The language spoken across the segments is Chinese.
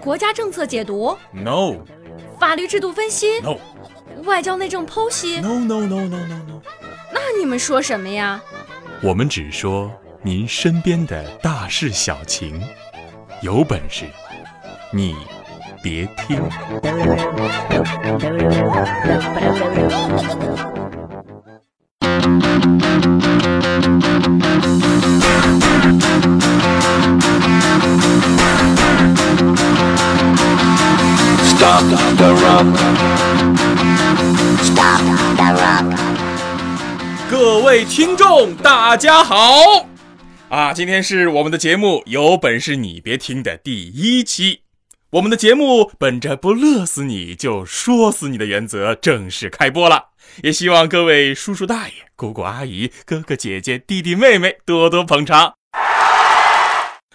国家政策解读？No。法律制度分析？No。外交内政剖析？No No No No No No。那你们说什么呀？我们只说您身边的大事小情，有本事你别听。Stop the rock. Stop the rock. 各位听众，大家好！啊，今天是我们的节目，有本事你别听的第一期。我们的节目本着不乐死你就说死你的原则，正式开播了。也希望各位叔叔大爷、姑姑阿姨、哥哥姐姐、弟弟妹妹多多捧场。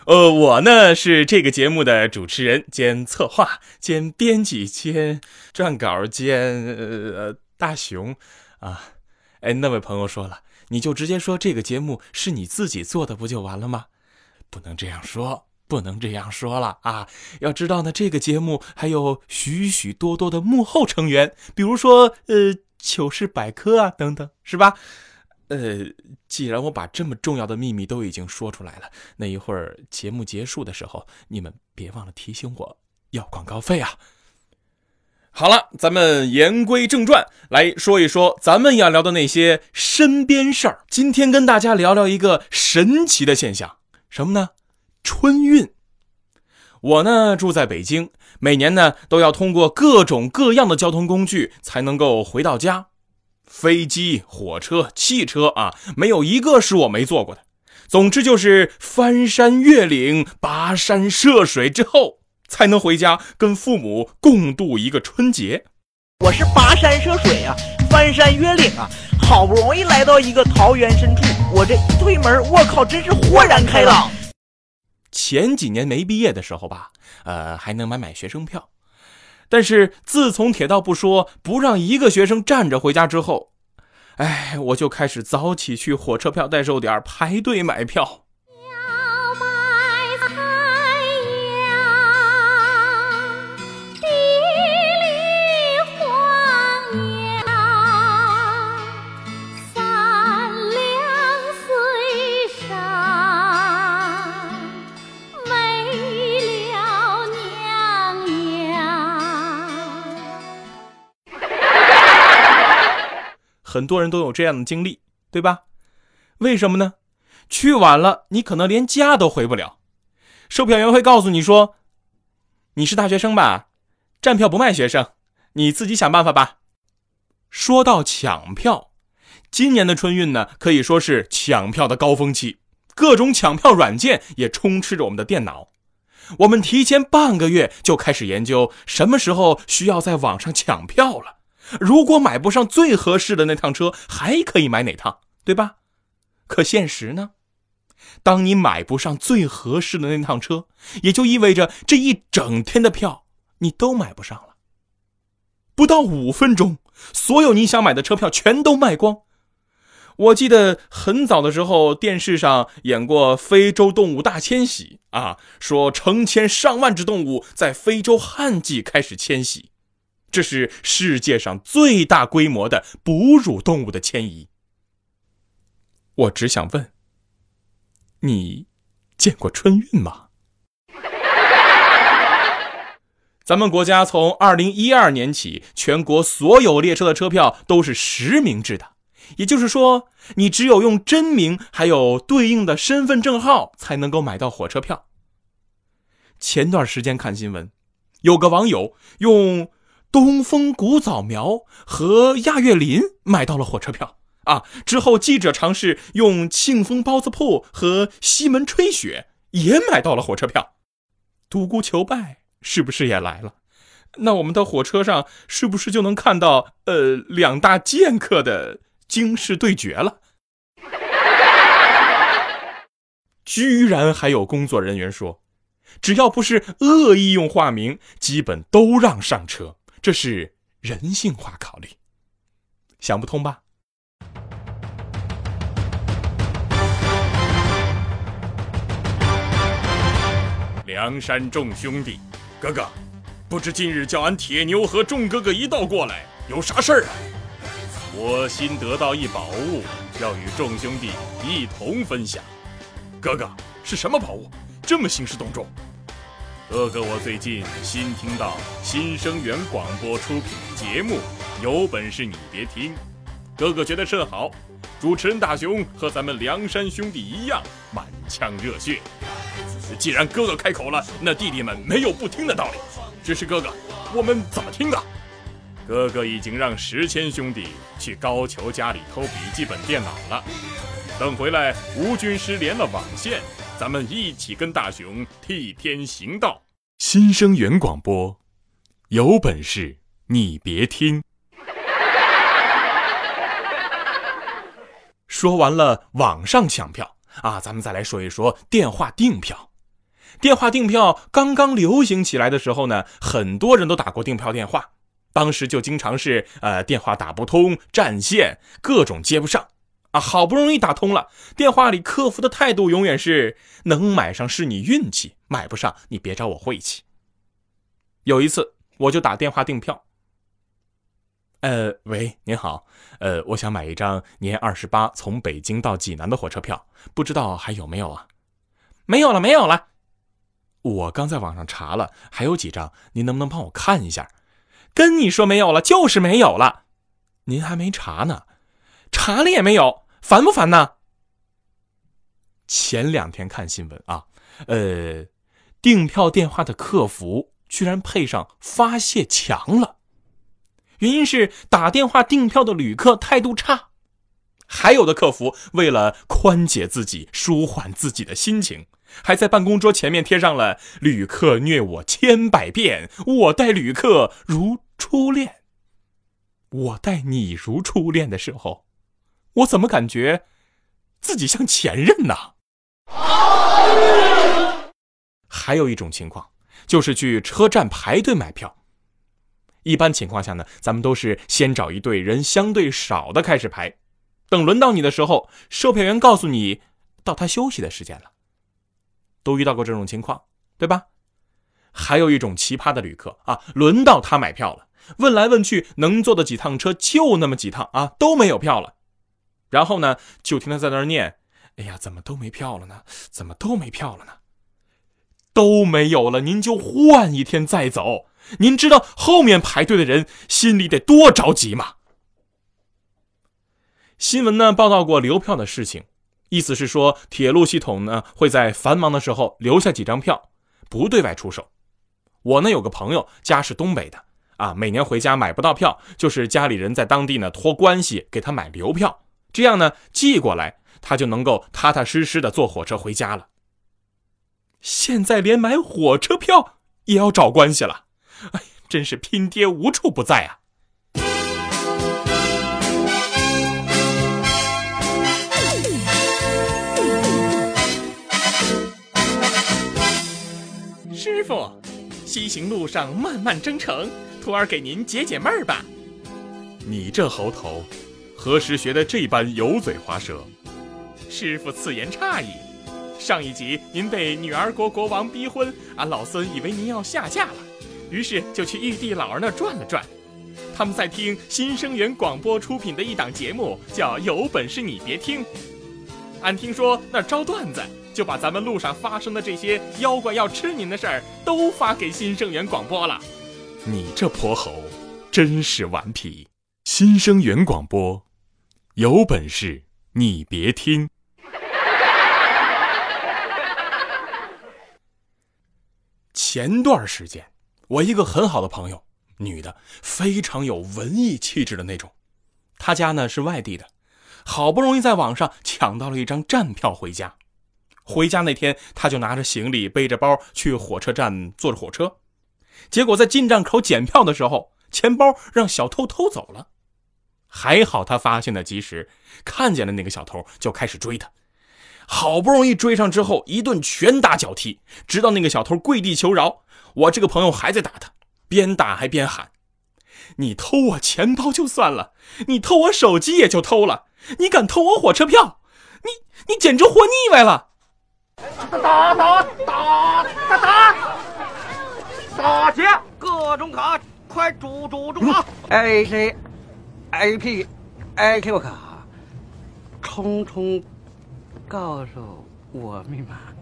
呃，我呢是这个节目的主持人兼策划兼编辑兼撰稿兼呃大熊啊。哎，那位朋友说了，你就直接说这个节目是你自己做的不就完了吗？不能这样说，不能这样说了啊！要知道呢，这个节目还有许许多多的幕后成员，比如说呃糗事百科啊等等，是吧？呃，既然我把这么重要的秘密都已经说出来了，那一会儿节目结束的时候，你们别忘了提醒我要广告费啊！好了，咱们言归正传，来说一说咱们要聊的那些身边事儿。今天跟大家聊聊一个神奇的现象，什么呢？春运。我呢住在北京，每年呢都要通过各种各样的交通工具才能够回到家。飞机、火车、汽车啊，没有一个是我没坐过的。总之就是翻山越岭、跋山涉水之后，才能回家跟父母共度一个春节。我是跋山涉水啊，翻山越岭啊，好不容易来到一个桃源深处，我这一推门，我靠，真是豁然开朗。前几年没毕业的时候吧，呃，还能买买学生票。但是自从铁道部说不让一个学生站着回家之后，哎，我就开始早起去火车票代售点排队买票。很多人都有这样的经历，对吧？为什么呢？去晚了，你可能连家都回不了。售票员会告诉你说：“你是大学生吧？站票不卖学生，你自己想办法吧。”说到抢票，今年的春运呢，可以说是抢票的高峰期，各种抢票软件也充斥着我们的电脑。我们提前半个月就开始研究什么时候需要在网上抢票了。如果买不上最合适的那趟车，还可以买哪趟，对吧？可现实呢？当你买不上最合适的那趟车，也就意味着这一整天的票你都买不上了。不到五分钟，所有你想买的车票全都卖光。我记得很早的时候，电视上演过非洲动物大迁徙啊，说成千上万只动物在非洲旱季开始迁徙。这是世界上最大规模的哺乳动物的迁移。我只想问，你见过春运吗？咱们国家从二零一二年起，全国所有列车的车票都是实名制的，也就是说，你只有用真名还有对应的身份证号，才能够买到火车票。前段时间看新闻，有个网友用。东风古早苗和亚月林买到了火车票啊！之后记者尝试用庆丰包子铺和西门吹雪也买到了火车票，独孤求败是不是也来了？那我们的火车上是不是就能看到呃两大剑客的惊世对决了？居然还有工作人员说，只要不是恶意用化名，基本都让上车。这是人性化考虑，想不通吧？梁山众兄弟，哥哥，不知今日叫俺铁牛和众哥哥一道过来，有啥事儿啊？我新得到一宝物，要与众兄弟一同分享。哥哥，是什么宝物？这么兴师动众？哥哥，我最近新听到新生源广播出品的节目，有本事你别听。哥哥觉得甚好，主持人大雄和咱们梁山兄弟一样满腔热血。既然哥哥开口了，那弟弟们没有不听的道理。只是哥哥，我们怎么听啊？哥哥已经让石谦兄弟去高俅家里偷笔记本电脑了，等回来吴军师连了网线，咱们一起跟大雄替天行道。新生源广播，有本事你别听。说完了网上抢票啊，咱们再来说一说电话订票。电话订票刚刚流行起来的时候呢，很多人都打过订票电话。当时就经常是呃电话打不通，占线，各种接不上，啊，好不容易打通了，电话里客服的态度永远是能买上是你运气，买不上你别找我晦气。有一次我就打电话订票，呃，喂，您好，呃，我想买一张年二十八从北京到济南的火车票，不知道还有没有啊？没有了，没有了。我刚在网上查了，还有几张，您能不能帮我看一下？跟你说没有了，就是没有了。您还没查呢，查了也没有，烦不烦呢？前两天看新闻啊，呃，订票电话的客服居然配上发泄墙了，原因是打电话订票的旅客态度差，还有的客服为了宽解自己、舒缓自己的心情。还在办公桌前面贴上了“旅客虐我千百遍，我待旅客如初恋”。我待你如初恋的时候，我怎么感觉自己像前任呢？还有一种情况，就是去车站排队买票。一般情况下呢，咱们都是先找一队人相对少的开始排，等轮到你的时候，售票员告诉你到他休息的时间了。都遇到过这种情况，对吧？还有一种奇葩的旅客啊，轮到他买票了，问来问去，能坐的几趟车就那么几趟啊，都没有票了。然后呢，就听他在那儿念：“哎呀，怎么都没票了呢？怎么都没票了呢？都没有了，您就换一天再走。您知道后面排队的人心里得多着急吗？”新闻呢报道过留票的事情。意思是说，铁路系统呢会在繁忙的时候留下几张票，不对外出售。我呢有个朋友家是东北的啊，每年回家买不到票，就是家里人在当地呢托关系给他买留票，这样呢寄过来，他就能够踏踏实实的坐火车回家了。现在连买火车票也要找关系了，哎，真是拼爹无处不在啊！师傅，西行路上慢慢征程，徒儿给您解解闷儿吧。你这猴头，何时学的这般油嘴滑舌？师傅此言差矣。上一集您被女儿国国王逼婚，俺老孙以为您要下嫁了，于是就去玉帝老儿那转了转。他们在听新生源广播出品的一档节目，叫《有本事你别听》。俺听说那招段子。就把咱们路上发生的这些妖怪要吃您的事儿都发给新生源广播了。你这泼猴，真是顽皮！新生源广播，有本事你别听。前段时间，我一个很好的朋友，女的，非常有文艺气质的那种，她家呢是外地的，好不容易在网上抢到了一张站票回家。回家那天，他就拿着行李，背着包去火车站坐着火车，结果在进站口检票的时候，钱包让小偷偷走了。还好他发现的及时，看见了那个小偷，就开始追他。好不容易追上之后，一顿拳打脚踢，直到那个小偷跪地求饶。我这个朋友还在打他，边打还边喊：“你偷我钱包就算了，你偷我手机也就偷了，你敢偷我火车票，你你简直活腻歪了！”打打打打打打！劫！各种卡，快住住住啊！A C A P A Q 卡，冲冲，告诉我密码。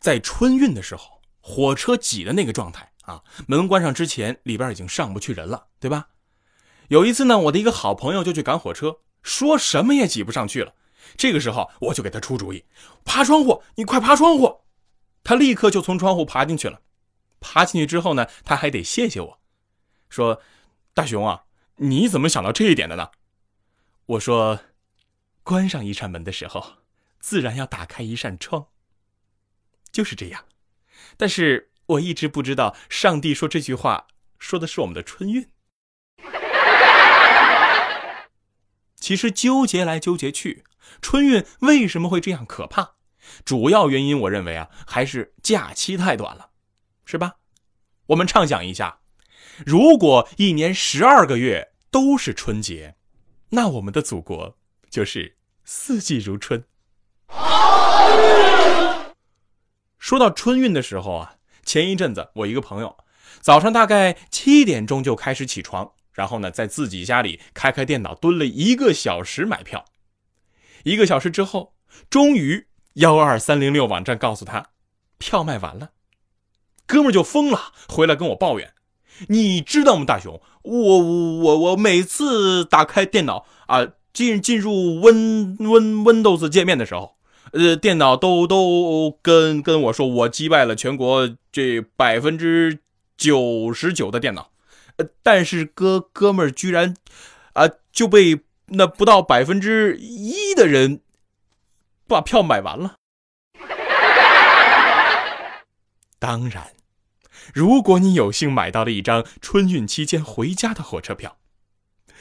在春运的时候，火车挤的那个状态啊，门关上之前，里边已经上不去人了，对吧？有一次呢，我的一个好朋友就去赶火车，说什么也挤不上去了。这个时候，我就给他出主意：爬窗户，你快爬窗户！他立刻就从窗户爬进去了。爬进去之后呢，他还得谢谢我，说：“大熊啊，你怎么想到这一点的呢？”我说：“关上一扇门的时候，自然要打开一扇窗。”就是这样，但是我一直不知道，上帝说这句话说的是我们的春运。其实纠结来纠结去，春运为什么会这样可怕？主要原因，我认为啊，还是假期太短了，是吧？我们畅想一下，如果一年十二个月都是春节，那我们的祖国就是四季如春。说到春运的时候啊，前一阵子我一个朋友，早上大概七点钟就开始起床，然后呢，在自己家里开开电脑蹲了一个小时买票，一个小时之后，终于幺二三零六网站告诉他，票卖完了，哥们就疯了，回来跟我抱怨，你知道吗，大熊，我我我每次打开电脑啊，进进入 Win Win Windows 界面的时候。呃，电脑都都跟跟我说，我击败了全国这百分之九十九的电脑，呃，但是哥哥们儿居然，啊，就被那不到百分之一的人把票买完了。当然，如果你有幸买到了一张春运期间回家的火车票，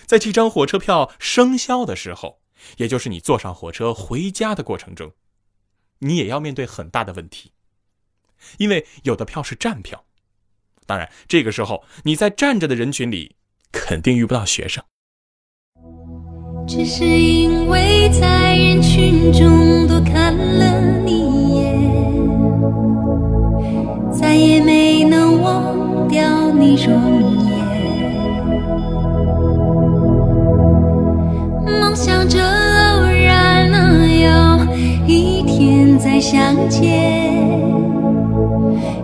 在这张火车票生效的时候。也就是你坐上火车回家的过程中，你也要面对很大的问题，因为有的票是站票。当然，这个时候你在站着的人群里，肯定遇不到学生。只是因为在人群中多看了你也没能忘掉你容颜。梦想着偶然能有一天再相见，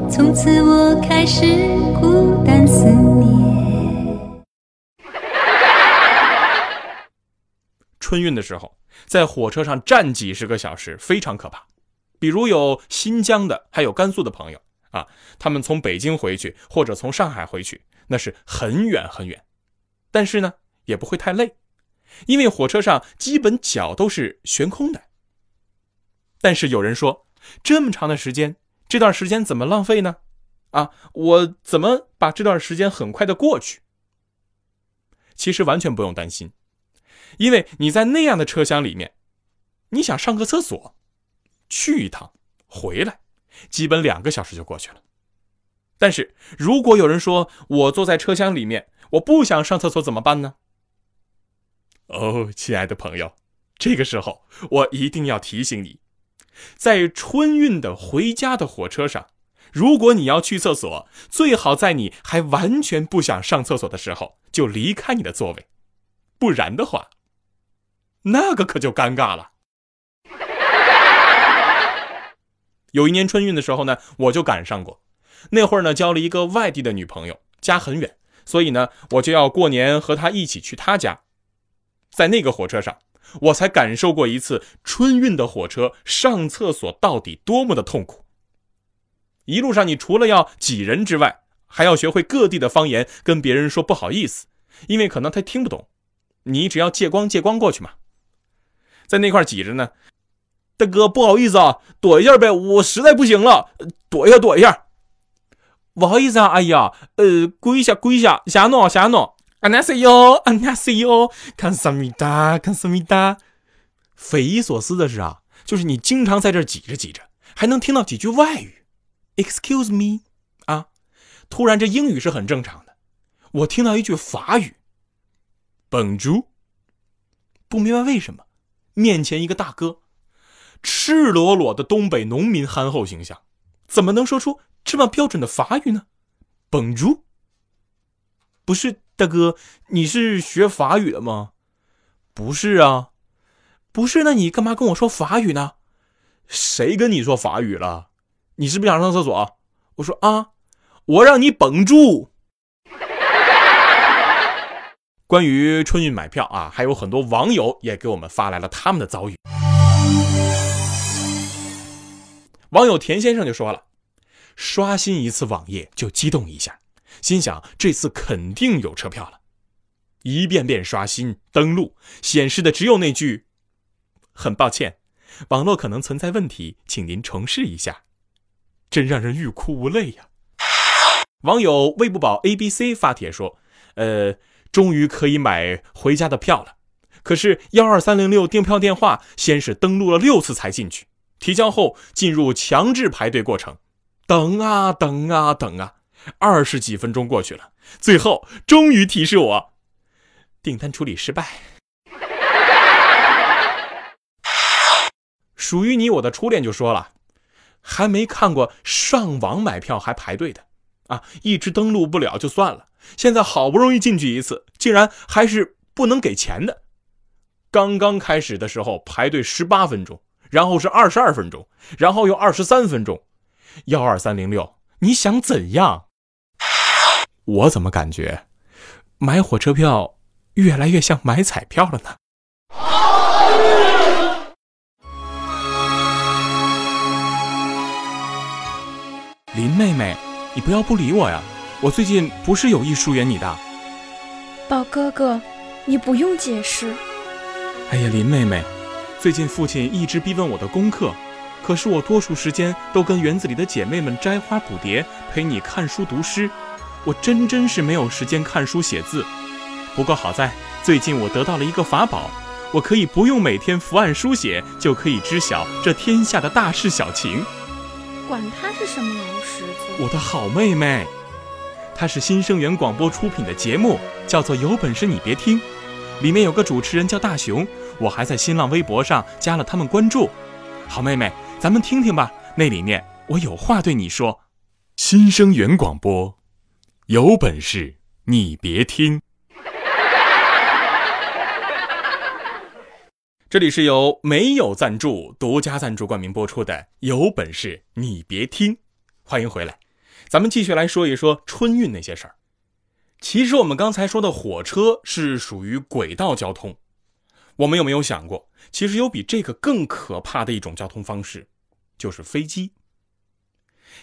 从此我开始孤单思念。春运的时候，在火车上站几十个小时，非常可怕。比如有新疆的，还有甘肃的朋友啊，他们从北京回去，或者从上海回去，那是很远很远，但是呢，也不会太累。因为火车上基本脚都是悬空的，但是有人说，这么长的时间，这段时间怎么浪费呢？啊，我怎么把这段时间很快的过去？其实完全不用担心，因为你在那样的车厢里面，你想上个厕所，去一趟回来，基本两个小时就过去了。但是如果有人说我坐在车厢里面，我不想上厕所怎么办呢？哦，亲爱的朋友，这个时候我一定要提醒你，在春运的回家的火车上，如果你要去厕所，最好在你还完全不想上厕所的时候就离开你的座位，不然的话，那个可就尴尬了。有一年春运的时候呢，我就赶上过，那会儿呢交了一个外地的女朋友，家很远，所以呢我就要过年和她一起去她家。在那个火车上，我才感受过一次春运的火车上厕所到底多么的痛苦。一路上，你除了要挤人之外，还要学会各地的方言，跟别人说不好意思，因为可能他听不懂。你只要借光借光过去嘛。在那块挤着呢，大哥不好意思啊，躲一下呗，我实在不行了，躲一下躲一下。不好意思啊，阿姨啊，呃，跪下跪下，下诺下诺。안녕하세 요， 안녕하세 요， 감사합니 다， 감사합니 다。 匪夷所思的是啊，就是你经常在这挤着挤着，还能听到几句外语。Excuse me，啊，突然这英语是很正常的。我听到一句法语，Bonjour。不明白为什么，面前一个大哥， 赤裸裸的东北农民憨厚形象，怎么能说出这么标准的法语呢？绷住？不是，大哥，你是学法语的吗？不是啊，不是，那你干嘛跟我说法语呢？谁跟你说法语了？你是不是想上厕所？我说啊，我让你绷住。关于春运买票啊，还有很多网友也给我们发来了他们的遭遇。网友田先生就说了，刷新一次网页就激动一下，心想这次肯定有车票了。一遍遍刷新登录，显示的只有那句：“很抱歉，网络可能存在问题，请您重试一下。”真让人欲哭无泪呀！网友喂不饱 A B C 发帖说：“呃。”终于可以买回家的票了，可是幺二三零六订票电话先是登录了六次才进去，提交后进入强制排队过程，等啊等啊等啊，二十几分钟过去了，最后终于提示我订单处理失败。属于你我的初恋就说了，还没看过上网买票还排队的啊，一直登录不了就算了。现在好不容易进去一次，竟然还是不能给钱的。刚刚开始的时候排队十八分钟，然后是二十二分钟，然后又二十三分钟。幺二三零六，你想怎样？我怎么感觉买火车票越来越像买彩票了呢？林妹妹，你不要不理我呀！我最近不是有意疏远你的，宝哥哥，你不用解释。哎呀，林妹妹，最近父亲一直逼问我的功课，可是我多数时间都跟园子里的姐妹们摘花捕蝶，陪你看书读诗，我真真是没有时间看书写字。不过好在最近我得到了一个法宝，我可以不用每天伏案书写，就可以知晓这天下的大事小情。管他是什么老石子，我的好妹妹。它是新生源广播出品的节目，叫做《有本事你别听》，里面有个主持人叫大熊，我还在新浪微博上加了他们关注。好妹妹，咱们听听吧，那里面我有话对你说。新生源广播，有本事你别听。这里是由没有赞助、独家赞助冠名播出的《有本事你别听》，欢迎回来。咱们继续来说一说春运那些事儿。其实我们刚才说的火车是属于轨道交通，我们有没有想过，其实有比这个更可怕的一种交通方式，就是飞机。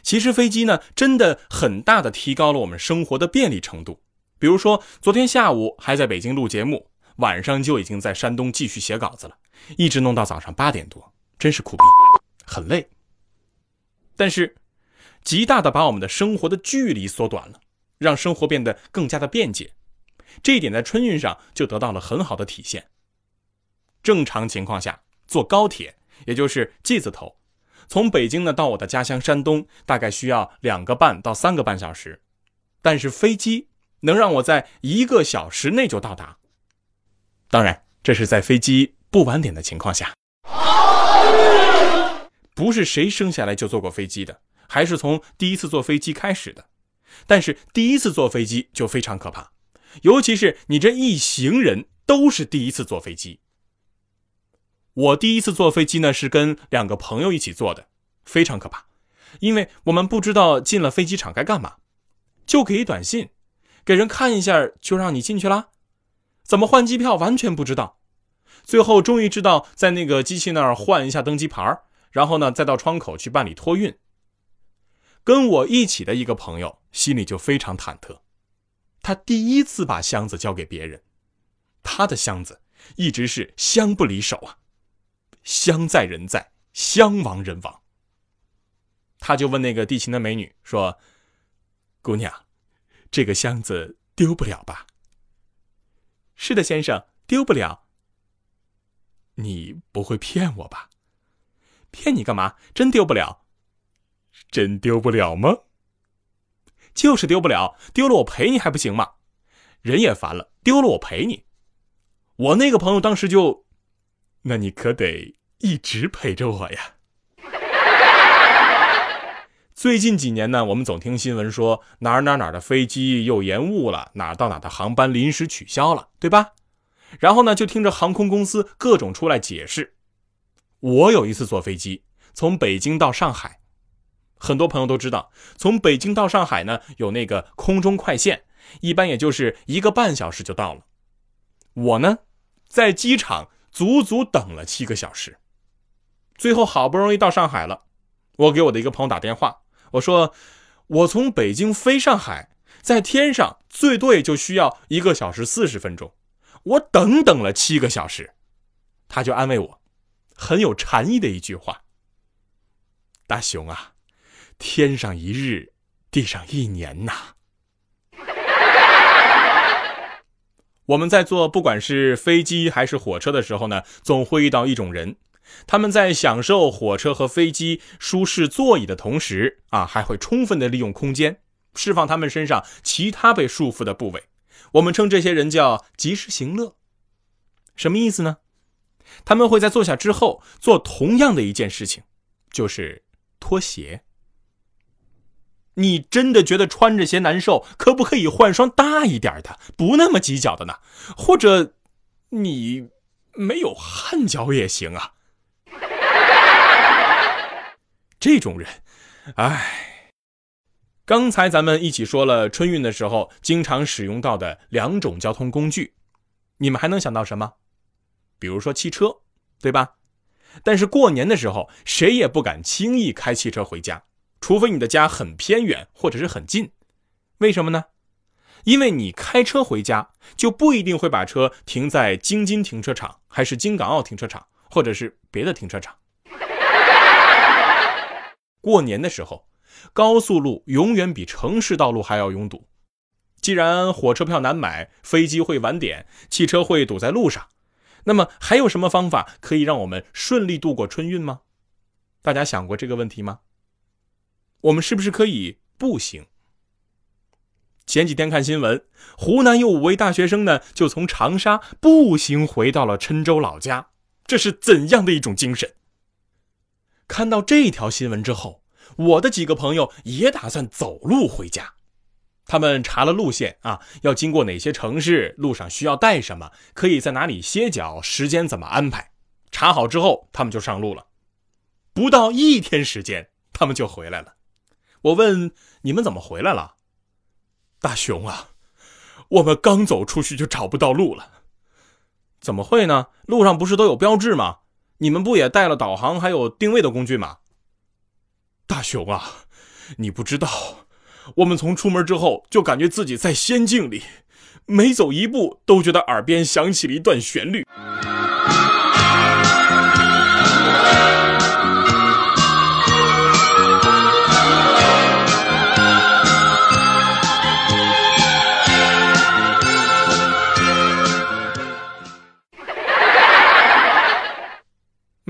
其实飞机呢，真的很大的提高了我们生活的便利程度。比如说，昨天下午还在北京录节目，晚上就已经在山东继续写稿子了，一直弄到早上八点多，真是苦逼，很累。但是。极大的把我们的生活的距离缩短了，让生活变得更加的便捷，这一点在春运上就得到了很好的体现。正常情况下，坐高铁，也就是 G 字头，从北京呢到我的家乡山东，大概需要两个半到三个半小时，但是飞机能让我在一个小时内就到达。当然，这是在飞机不晚点的情况下，不是谁生下来就坐过飞机的。还是从第一次坐飞机开始的，但是第一次坐飞机就非常可怕，尤其是你这一行人都是第一次坐飞机。我第一次坐飞机呢是跟两个朋友一起坐的，非常可怕，因为我们不知道进了飞机场该干嘛，就给一短信，给人看一下就让你进去啦，怎么换机票完全不知道，最后终于知道在那个机器那儿换一下登机牌，然后呢再到窗口去办理托运。跟我一起的一个朋友心里就非常忐忑，他第一次把箱子交给别人，他的箱子一直是箱不离手啊，箱在人在，箱亡人亡。他就问那个地勤的美女说：“姑娘，这个箱子丢不了吧？”“是的，先生，丢不了。”“你不会骗我吧？”“骗你干嘛？真丢不了。”真丢不了吗？就是丢不了，丢了我赔你还不行吗？人也烦了，丢了我赔你。我那个朋友当时就，那你可得一直陪着我呀。最近几年呢，我们总听新闻说哪儿哪儿哪儿的飞机又延误了，哪儿到哪儿的航班临时取消了，对吧？然后呢，就听着航空公司各种出来解释。我有一次坐飞机从北京到上海，很多朋友都知道，从北京到上海呢有那个空中快线，一般也就是一个半小时就到了。我呢，在机场足足等了七个小时，最后好不容易到上海了，我给我的一个朋友打电话。我说，我从北京飞上海，在天上最多也就需要一个小时四十分钟，我等等了七个小时，他就安慰我，很有禅意的一句话：“大熊啊，天上一日，地上一年呐。”我们在坐不管是飞机还是火车的时候呢，总会遇到一种人。他们在享受火车和飞机舒适座椅的同时，啊，还会充分的利用空间，释放他们身上其他被束缚的部位。我们称这些人叫及时行乐。什么意思呢？他们会在坐下之后做同样的一件事情，就是脱鞋。你真的觉得穿着鞋难受？可不可以换双大一点的，不那么挤脚的呢？或者，你没有汗脚也行啊。这种人，唉，刚才咱们一起说了春运的时候经常使用到的两种交通工具，你们还能想到什么？比如说汽车，对吧？但是过年的时候，谁也不敢轻易开汽车回家，除非你的家很偏远或者是很近。为什么呢？因为你开车回家，就不一定会把车停在京津停车场，还是京港澳停车场，或者是别的停车场。过年的时候，高速路永远比城市道路还要拥堵。既然火车票难买，飞机会晚点，汽车会堵在路上，那么还有什么方法可以让我们顺利度过春运吗？大家想过这个问题吗？我们是不是可以步行？前几天看新闻，湖南有五位大学生呢，就从长沙步行回到了郴州老家，这是怎样的一种精神？看到这条新闻之后，我的几个朋友也打算走路回家。他们查了路线啊，要经过哪些城市，路上需要带什么，可以在哪里歇脚，时间怎么安排。查好之后，他们就上路了。不到一天时间，他们就回来了。我问你们怎么回来了？大熊啊，我们刚走出去就找不到路了。怎么会呢？路上不是都有标志吗？你们不也带了导航还有定位的工具吗？大雄啊，你不知道，我们从出门之后就感觉自己在仙境里，每走一步都觉得耳边响起了一段旋律。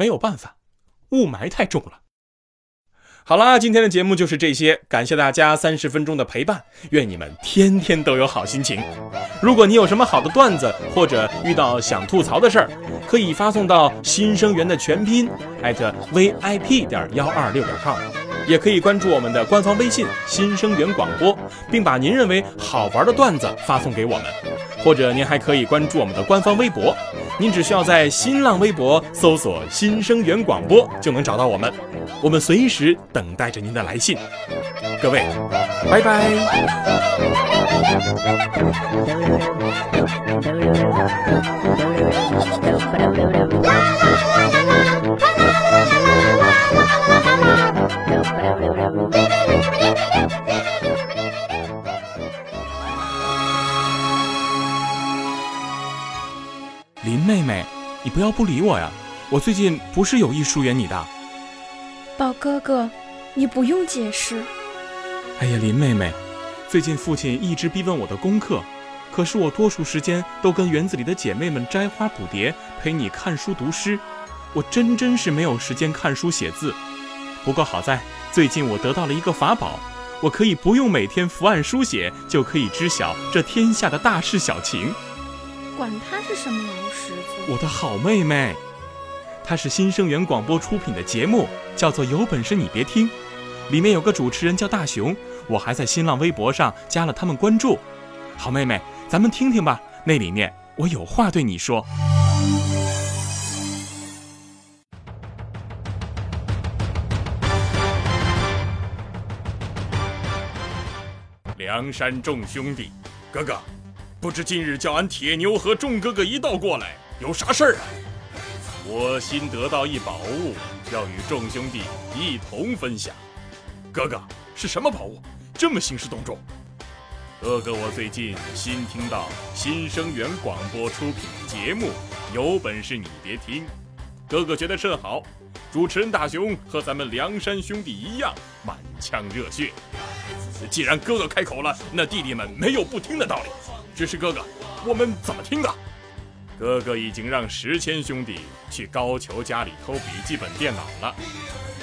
没有办法，雾霾太重了。好啦，今天的节目就是这些，感谢大家三十分钟的陪伴，愿你们天天都有好心情。如果你有什么好的段子，或者遇到想吐槽的事儿，可以发送到新生源的全拼艾特 vip 点幺二六点 com，也可以关注我们的官方微信新生源广播，并把您认为好玩的段子发送给我们，或者您还可以关注我们的官方微博。您只需要在新浪微博搜索“新生源广播”就能找到我们，我们随时等待着您的来信。各位，拜拜。妹妹，你不要不理我呀！我最近不是有意疏远你的。宝哥哥，你不用解释。哎呀，林妹妹，最近父亲一直逼问我的功课，可是我多数时间都跟园子里的姐妹们摘花捕蝶，陪你看书读诗，我真真是没有时间看书写字。不过好在最近我得到了一个法宝，我可以不用每天伏案书写，就可以知晓这天下的大事小情。管他是什么老石子，我的好妹妹，她是新生源广播出品的节目，叫做《有本事你别听》，里面有个主持人叫大熊，我还在新浪微博上加了他们关注。好妹妹，咱们听听吧，那里面我有话对你说。梁山众兄弟，哥哥，不知今日叫俺铁牛和众哥哥一道过来，有啥事儿啊？我新得到一宝物，要与众兄弟一同分享。哥哥，是什么宝物？这么兴师动众？哥哥，我最近新听到新生源广播出品的节目，有本事你别听。哥哥觉得甚好，主持人大雄和咱们梁山兄弟一样，满腔热血。既然哥哥开口了，那弟弟们没有不听的道理。只是哥哥，我们怎么听的？哥哥已经让石谦兄弟去高俅家里偷笔记本电脑了。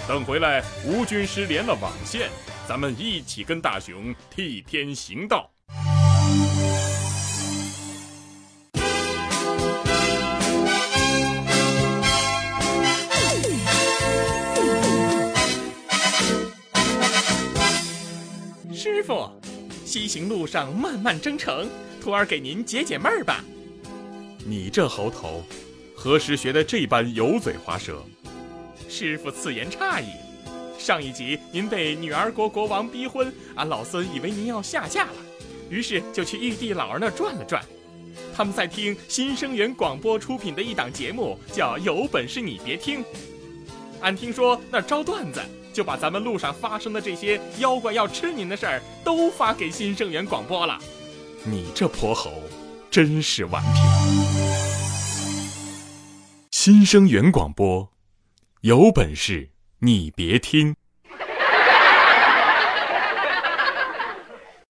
等回来，吴军师连了网线，咱们一起跟大雄替天行道。师傅，西行路上漫漫征程，徒儿给您解解闷儿吧。你这猴头，何时学的这般油嘴滑舌？师傅此言差矣。上一集您被女儿国国王逼婚，俺老孙以为您要下嫁了，于是就去玉帝老儿那儿转了转。他们在听新生源广播出品的一档节目，叫《有本事你别听》。俺听说那儿招段子，就把咱们路上发生的这些妖怪要吃您的事儿都发给新生源广播了。你这泼猴，真是顽皮！新生源广播，有本事你别听。